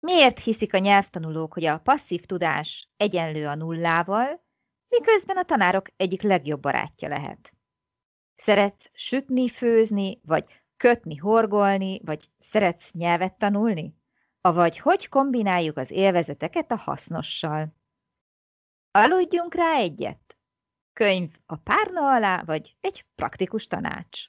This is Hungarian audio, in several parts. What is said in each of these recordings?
Miért hiszik a nyelvtanulók, hogy a passzív tudás egyenlő a nullával, miközben a tanárok egyik legjobb barátja lehet? Szeretsz sütni, főzni, vagy kötni, horgolni, vagy szeretsz nyelvet tanulni? Avagy hogy kombináljuk az élvezeteket a hasznossal? Aludjunk rá egyet? Könyv a párna alá, vagy egy praktikus tanács?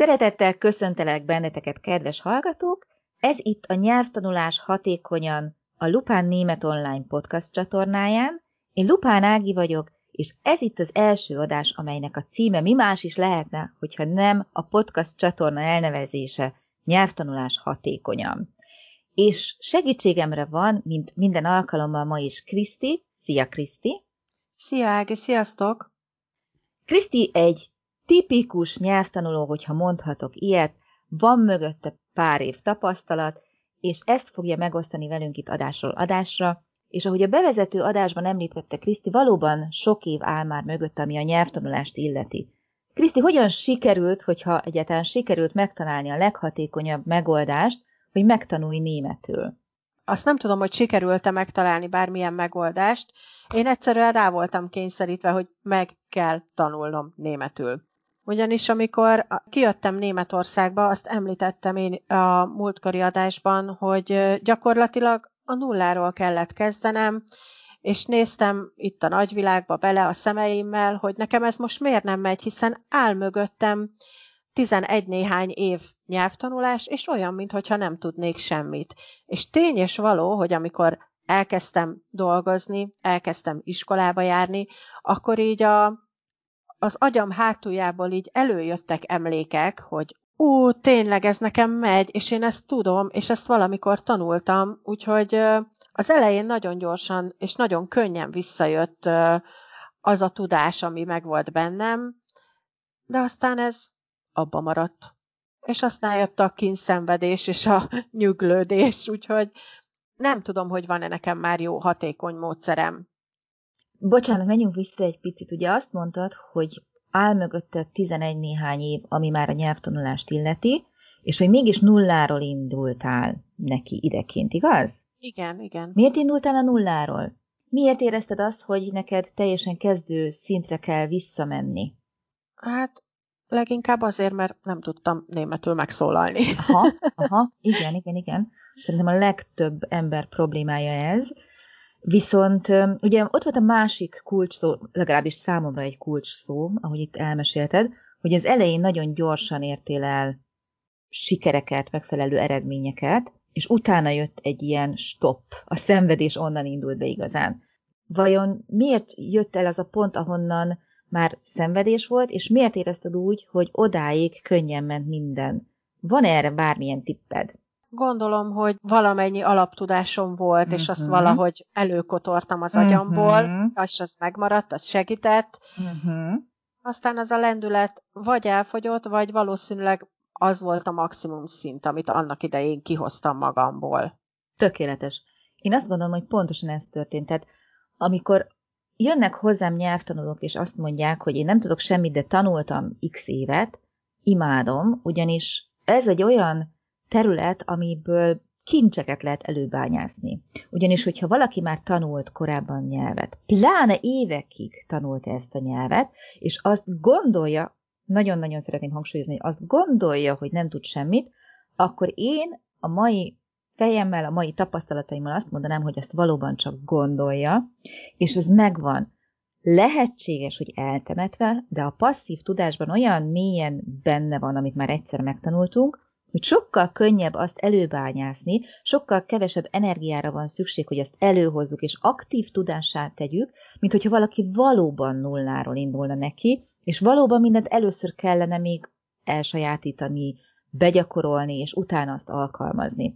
Szeretettel köszöntelek benneteket, kedves hallgatók! Ez itt a Nyelvtanulás hatékonyan a Lupán Német Online podcast csatornáján. Én Lupán Ági vagyok, és ez itt az első adás, amelynek a címe mi más is lehetne, hogyha nem a podcast csatorna elnevezése Nyelvtanulás hatékonyan. És segítségemre van, mint minden alkalommal ma is Kriszti. Szia Kriszti! Szia Ági, sziasztok! Kriszti egy tipikus nyelvtanuló, hogyha mondhatok ilyet, van mögötte pár év tapasztalat, és ezt fogja megosztani velünk itt adásról adásra, és ahogy a bevezető adásban említette Kriszti, valóban sok év áll már mögött, ami a nyelvtanulást illeti. Kriszti, hogyan sikerült, hogyha egyáltalán sikerült megtalálni a leghatékonyabb megoldást, hogy megtanulj németül? Azt nem tudom, hogy sikerült-e megtalálni bármilyen megoldást. Én egyszerűen rá voltam kényszerítve, hogy meg kell tanulnom németül. Ugyanis amikor kijöttem Németországba, azt említettem én a múltkori adásban, hogy gyakorlatilag a nulláról kellett kezdenem, és néztem itt a nagyvilágba bele a szemeimmel, hogy nekem ez most miért nem megy, hiszen áll mögöttem 11 néhány év nyelvtanulás, és olyan, mintha nem tudnék semmit. És tény és való, hogy amikor elkezdtem dolgozni, elkezdtem iskolába járni, akkor így a az agyam hátuljából így előjöttek emlékek, hogy ó, tényleg ez nekem megy, és én ezt tudom, és ezt valamikor tanultam, úgyhogy az elején nagyon gyorsan és nagyon könnyen visszajött az a tudás, ami megvolt bennem, de aztán ez abba maradt. És aztán jött a kínszenvedés és a nyuglődés, úgyhogy nem tudom, hogy van-e nekem már jó, hatékony módszerem. Bocsánat, menjünk vissza egy picit. Ugye azt mondtad, hogy áll mögötte 11 néhány év, ami már a nyelvtanulást illeti, és hogy mégis nulláról indultál neki ideként, igaz? Igen, igen. Miért indultál a nulláról? Miért érezted azt, hogy neked teljesen kezdő szintre kell visszamenni? Hát leginkább azért, mert nem tudtam németül megszólalni. Aha, aha, igen, igen, igen. Szerintem a legtöbb ember problémája ez, Viszont ugye ott volt a másik kulcs szó, legalábbis számomra egy kulcs szó, ahogy itt elmesélted, hogy az elején nagyon gyorsan értél el sikereket, megfelelő eredményeket, és utána jött egy ilyen stop, a szenvedés onnan indult be igazán. Vajon miért jött el az a pont, ahonnan már szenvedés volt, és miért érezted úgy, hogy odáig könnyen ment minden? Van erre bármilyen tipped? Gondolom, hogy valamennyi alaptudásom volt, uh-huh. és azt mhm. valahogy előkotortam az agyamból, uh-huh. az az megmaradt, az segített. Uh-huh. Aztán az a lendület vagy elfogyott, vagy valószínűleg az volt a maximum szint, amit annak idején kihoztam magamból. Tökéletes. Én azt gondolom, hogy pontosan ez történt. Tehát amikor jönnek hozzám nyelvtanulók, és azt mondják, hogy én nem tudok semmit, de tanultam x évet, imádom, ugyanis ez egy olyan terület, amiből kincseket lehet előbányászni. Ugyanis, hogyha valaki már tanult korábban nyelvet, pláne évekig tanult ezt a nyelvet, és azt gondolja, nagyon-nagyon szeretném hangsúlyozni, hogy azt gondolja, hogy nem tud semmit, akkor én a mai fejemmel, a mai tapasztalataimmal azt mondanám, hogy ezt valóban csak gondolja, és ez megvan. Lehetséges, hogy eltemetve, de a passzív tudásban olyan mélyen benne van, amit már egyszer megtanultunk, hogy sokkal könnyebb azt előbányászni, sokkal kevesebb energiára van szükség, hogy ezt előhozzuk és aktív tudássá tegyük, mint hogyha valaki valóban nulláról indulna neki, és valóban mindent először kellene még elsajátítani, begyakorolni, és utána azt alkalmazni.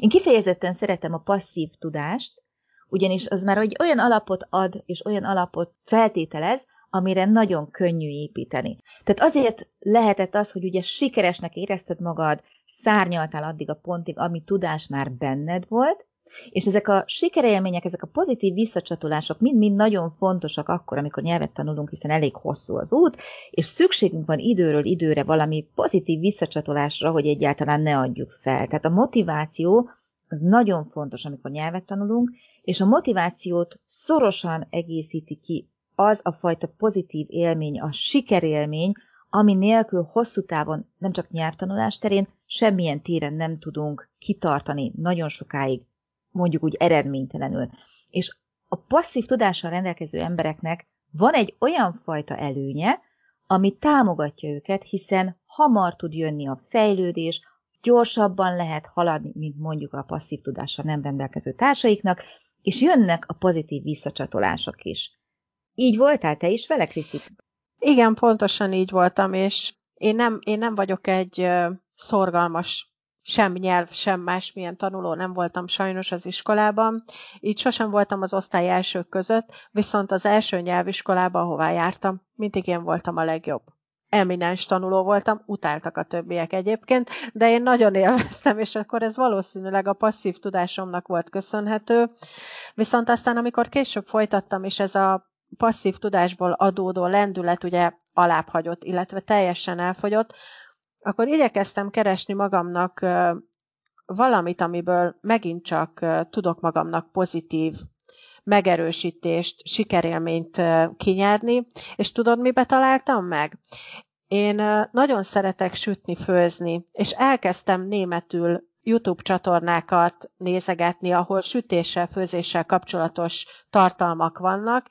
Én kifejezetten szeretem a passzív tudást, ugyanis az már olyan alapot ad, és olyan alapot feltételez, amire nagyon könnyű építeni. Tehát azért lehetett az, hogy ugye sikeresnek érezted magad, szárnyaltál addig a pontig, ami tudás már benned volt, és ezek a sikerélmények, ezek a pozitív visszacsatolások mind-mind nagyon fontosak akkor, amikor nyelvet tanulunk, hiszen elég hosszú az út, és szükségünk van időről időre valami pozitív visszacsatolásra, hogy egyáltalán ne adjuk fel. Tehát a motiváció az nagyon fontos, amikor nyelvet tanulunk, és a motivációt szorosan egészíti ki az a fajta pozitív élmény, a sikerélmény, ami nélkül hosszú távon nem csak nyelvtanulás terén, semmilyen téren nem tudunk kitartani nagyon sokáig, mondjuk úgy eredménytelenül. És a passzív tudással rendelkező embereknek van egy olyan fajta előnye, ami támogatja őket, hiszen hamar tud jönni a fejlődés, gyorsabban lehet haladni, mint mondjuk a passzív tudással nem rendelkező társaiknak, és jönnek a pozitív visszacsatolások is. Így voltál te is vele, Kriszti? Igen, pontosan így voltam, és én nem, én nem vagyok egy szorgalmas sem nyelv, sem másmilyen tanuló nem voltam sajnos az iskolában, így sosem voltam az osztály elsők között, viszont az első nyelviskolában, ahová jártam, mindig én voltam a legjobb. Eminens tanuló voltam, utáltak a többiek egyébként, de én nagyon élveztem, és akkor ez valószínűleg a passzív tudásomnak volt köszönhető. Viszont aztán, amikor később folytattam, és ez a passzív tudásból adódó lendület ugye alább hagyott, illetve teljesen elfogyott, akkor igyekeztem keresni magamnak valamit, amiből megint csak tudok magamnak pozitív megerősítést, sikerélményt kinyerni, és tudod, mibe találtam meg? Én nagyon szeretek sütni, főzni, és elkezdtem németül YouTube csatornákat nézegetni, ahol sütéssel, főzéssel kapcsolatos tartalmak vannak,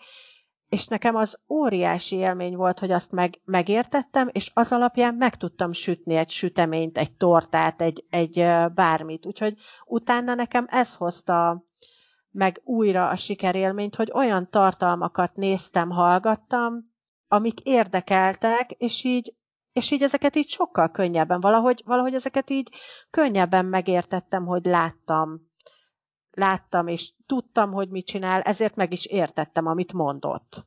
és nekem az óriási élmény volt, hogy azt meg, megértettem, és az alapján meg tudtam sütni egy süteményt, egy tortát, egy, egy bármit. Úgyhogy utána nekem ez hozta meg újra a sikerélményt, hogy olyan tartalmakat néztem, hallgattam, amik érdekeltek, és így, és így ezeket így sokkal könnyebben, valahogy, valahogy ezeket így könnyebben megértettem, hogy láttam, láttam, és tudtam, hogy mit csinál, ezért meg is értettem, amit mondott.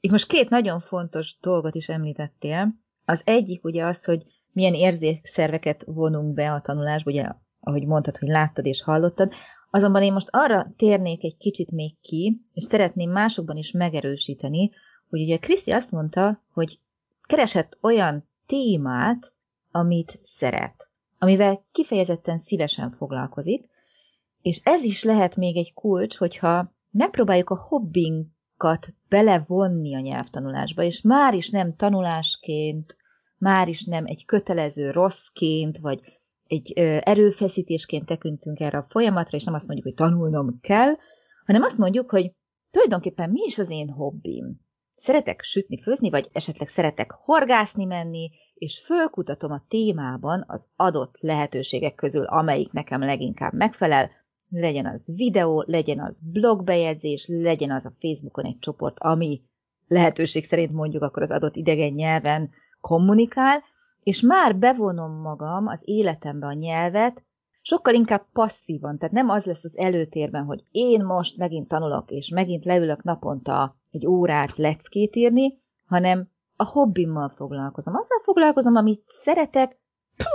Itt most két nagyon fontos dolgot is említettél. Az egyik ugye az, hogy milyen érzékszerveket vonunk be a tanulásba, ugye, ahogy mondtad, hogy láttad és hallottad. Azonban én most arra térnék egy kicsit még ki, és szeretném másokban is megerősíteni, hogy ugye Kriszti azt mondta, hogy keresett olyan témát, amit szeret, amivel kifejezetten szívesen foglalkozik, és ez is lehet még egy kulcs, hogyha megpróbáljuk a hobbinkat belevonni a nyelvtanulásba, és már is nem tanulásként, már is nem egy kötelező rosszként, vagy egy erőfeszítésként tekintünk erre a folyamatra, és nem azt mondjuk, hogy tanulnom kell, hanem azt mondjuk, hogy tulajdonképpen mi is az én hobbim. Szeretek sütni, főzni, vagy esetleg szeretek horgászni menni, és fölkutatom a témában az adott lehetőségek közül, amelyik nekem leginkább megfelel, legyen az videó, legyen az blogbejegyzés, legyen az a Facebookon egy csoport, ami lehetőség szerint mondjuk akkor az adott idegen nyelven kommunikál, és már bevonom magam az életembe a nyelvet, sokkal inkább passzívan, tehát nem az lesz az előtérben, hogy én most megint tanulok, és megint leülök naponta egy órát leckét írni, hanem a hobbimmal foglalkozom. Azzal foglalkozom, amit szeretek,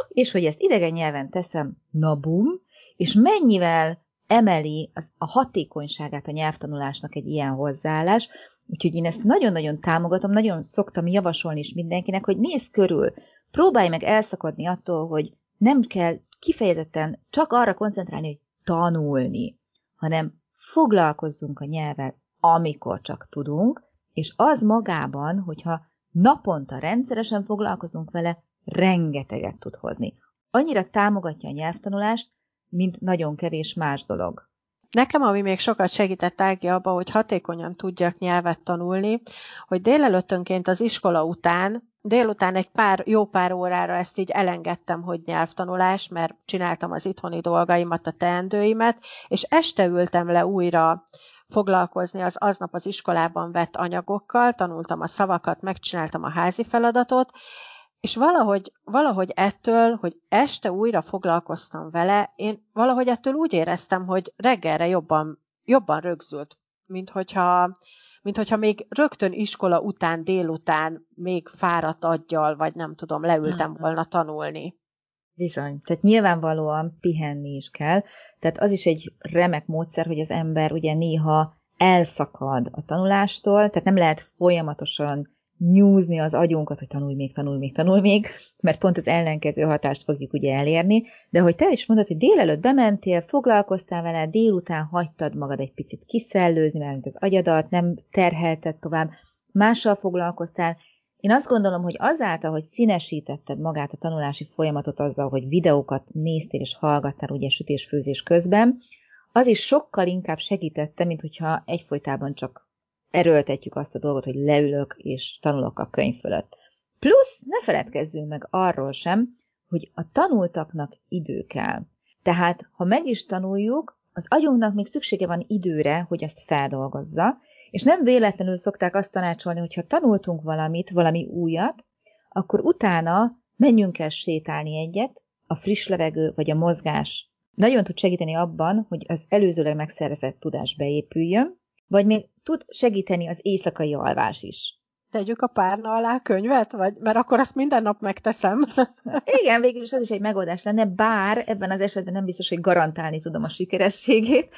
és hogy ezt idegen nyelven teszem, na bum, és mennyivel emeli a hatékonyságát a nyelvtanulásnak egy ilyen hozzáállás, úgyhogy én ezt nagyon-nagyon támogatom, nagyon szoktam javasolni is mindenkinek, hogy nézz körül, próbálj meg elszakadni attól, hogy nem kell kifejezetten csak arra koncentrálni, hogy tanulni, hanem foglalkozzunk a nyelvvel, amikor csak tudunk, és az magában, hogyha naponta rendszeresen foglalkozunk vele, rengeteget tud hozni. Annyira támogatja a nyelvtanulást, mint nagyon kevés más dolog. Nekem, ami még sokat segített Ági abba, hogy hatékonyan tudjak nyelvet tanulni, hogy délelőttönként az iskola után, délután egy pár, jó pár órára ezt így elengedtem, hogy nyelvtanulás, mert csináltam az itthoni dolgaimat, a teendőimet, és este ültem le újra foglalkozni az aznap az iskolában vett anyagokkal, tanultam a szavakat, megcsináltam a házi feladatot, és valahogy, valahogy ettől, hogy este újra foglalkoztam vele, én valahogy ettől úgy éreztem, hogy reggelre jobban, jobban rögzült, mint hogyha, mint hogyha még rögtön iskola után, délután még fáradt aggyal, vagy nem tudom, leültem volna tanulni. Bizony. Tehát nyilvánvalóan pihenni is kell. Tehát az is egy remek módszer, hogy az ember ugye néha elszakad a tanulástól, tehát nem lehet folyamatosan nyúzni az agyunkat, hogy tanulj még, tanulj még, tanulj még, mert pont az ellenkező hatást fogjuk ugye elérni, de hogy te is mondod, hogy délelőtt bementél, foglalkoztál vele, délután hagytad magad egy picit kiszellőzni, mert az agyadat nem terhelted tovább, mással foglalkoztál, én azt gondolom, hogy azáltal, hogy színesítetted magát a tanulási folyamatot azzal, hogy videókat néztél és hallgattál ugye sütés-főzés közben, az is sokkal inkább segítette, mint hogyha egyfolytában csak erőltetjük azt a dolgot, hogy leülök és tanulok a könyv fölött. Plusz ne feledkezzünk meg arról sem, hogy a tanultaknak idő kell. Tehát, ha meg is tanuljuk, az agyunknak még szüksége van időre, hogy ezt feldolgozza, és nem véletlenül szokták azt tanácsolni, hogy ha tanultunk valamit, valami újat, akkor utána menjünk el sétálni egyet, a friss levegő vagy a mozgás nagyon tud segíteni abban, hogy az előzőleg megszerzett tudás beépüljön, vagy még tud segíteni az éjszakai alvás is. Tegyük a párna alá könyvet, vagy mert akkor azt minden nap megteszem. Igen, végül is az is egy megoldás lenne, bár ebben az esetben nem biztos, hogy garantálni tudom a sikerességét.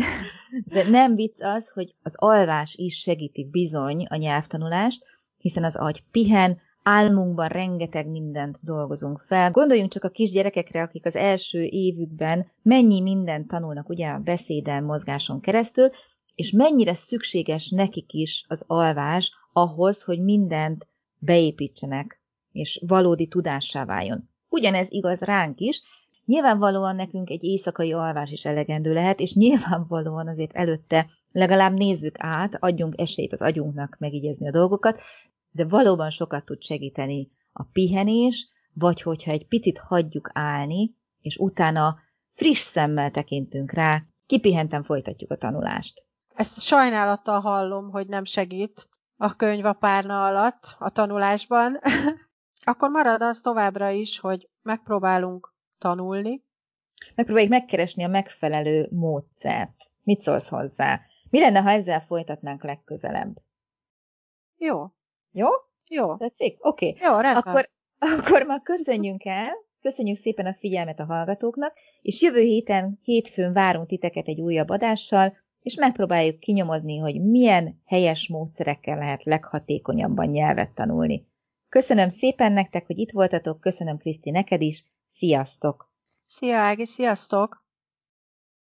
De nem vicc az, hogy az alvás is segíti bizony a nyelvtanulást, hiszen az agy pihen, álmunkban rengeteg mindent dolgozunk fel. Gondoljunk csak a kisgyerekekre, akik az első évükben mennyi mindent tanulnak ugye a beszéden, mozgáson keresztül, és mennyire szükséges nekik is az alvás ahhoz, hogy mindent beépítsenek, és valódi tudássá váljon. Ugyanez igaz ránk is, Nyilvánvalóan nekünk egy éjszakai alvás is elegendő lehet, és nyilvánvalóan azért előtte legalább nézzük át, adjunk esélyt az agyunknak megigyezni a dolgokat, de valóban sokat tud segíteni a pihenés, vagy hogyha egy picit hagyjuk állni, és utána friss szemmel tekintünk rá, kipihentem folytatjuk a tanulást. Ezt sajnálattal hallom, hogy nem segít a könyv a párna alatt a tanulásban. Akkor marad az továbbra is, hogy megpróbálunk tanulni. Megpróbáljuk megkeresni a megfelelő módszert. Mit szólsz hozzá? Mi lenne, ha ezzel folytatnánk legközelebb? Jó. Jó? Jó. Tetszik? Oké. Okay. Jó, rendben. Akkor, akkor ma köszönjünk el, köszönjük szépen a figyelmet a hallgatóknak, és jövő héten, hétfőn várunk titeket egy újabb adással, és megpróbáljuk kinyomozni, hogy milyen helyes módszerekkel lehet leghatékonyabban nyelvet tanulni. Köszönöm szépen nektek, hogy itt voltatok, köszönöm Kriszti neked is, sziasztok! Szia Ági, sziasztok!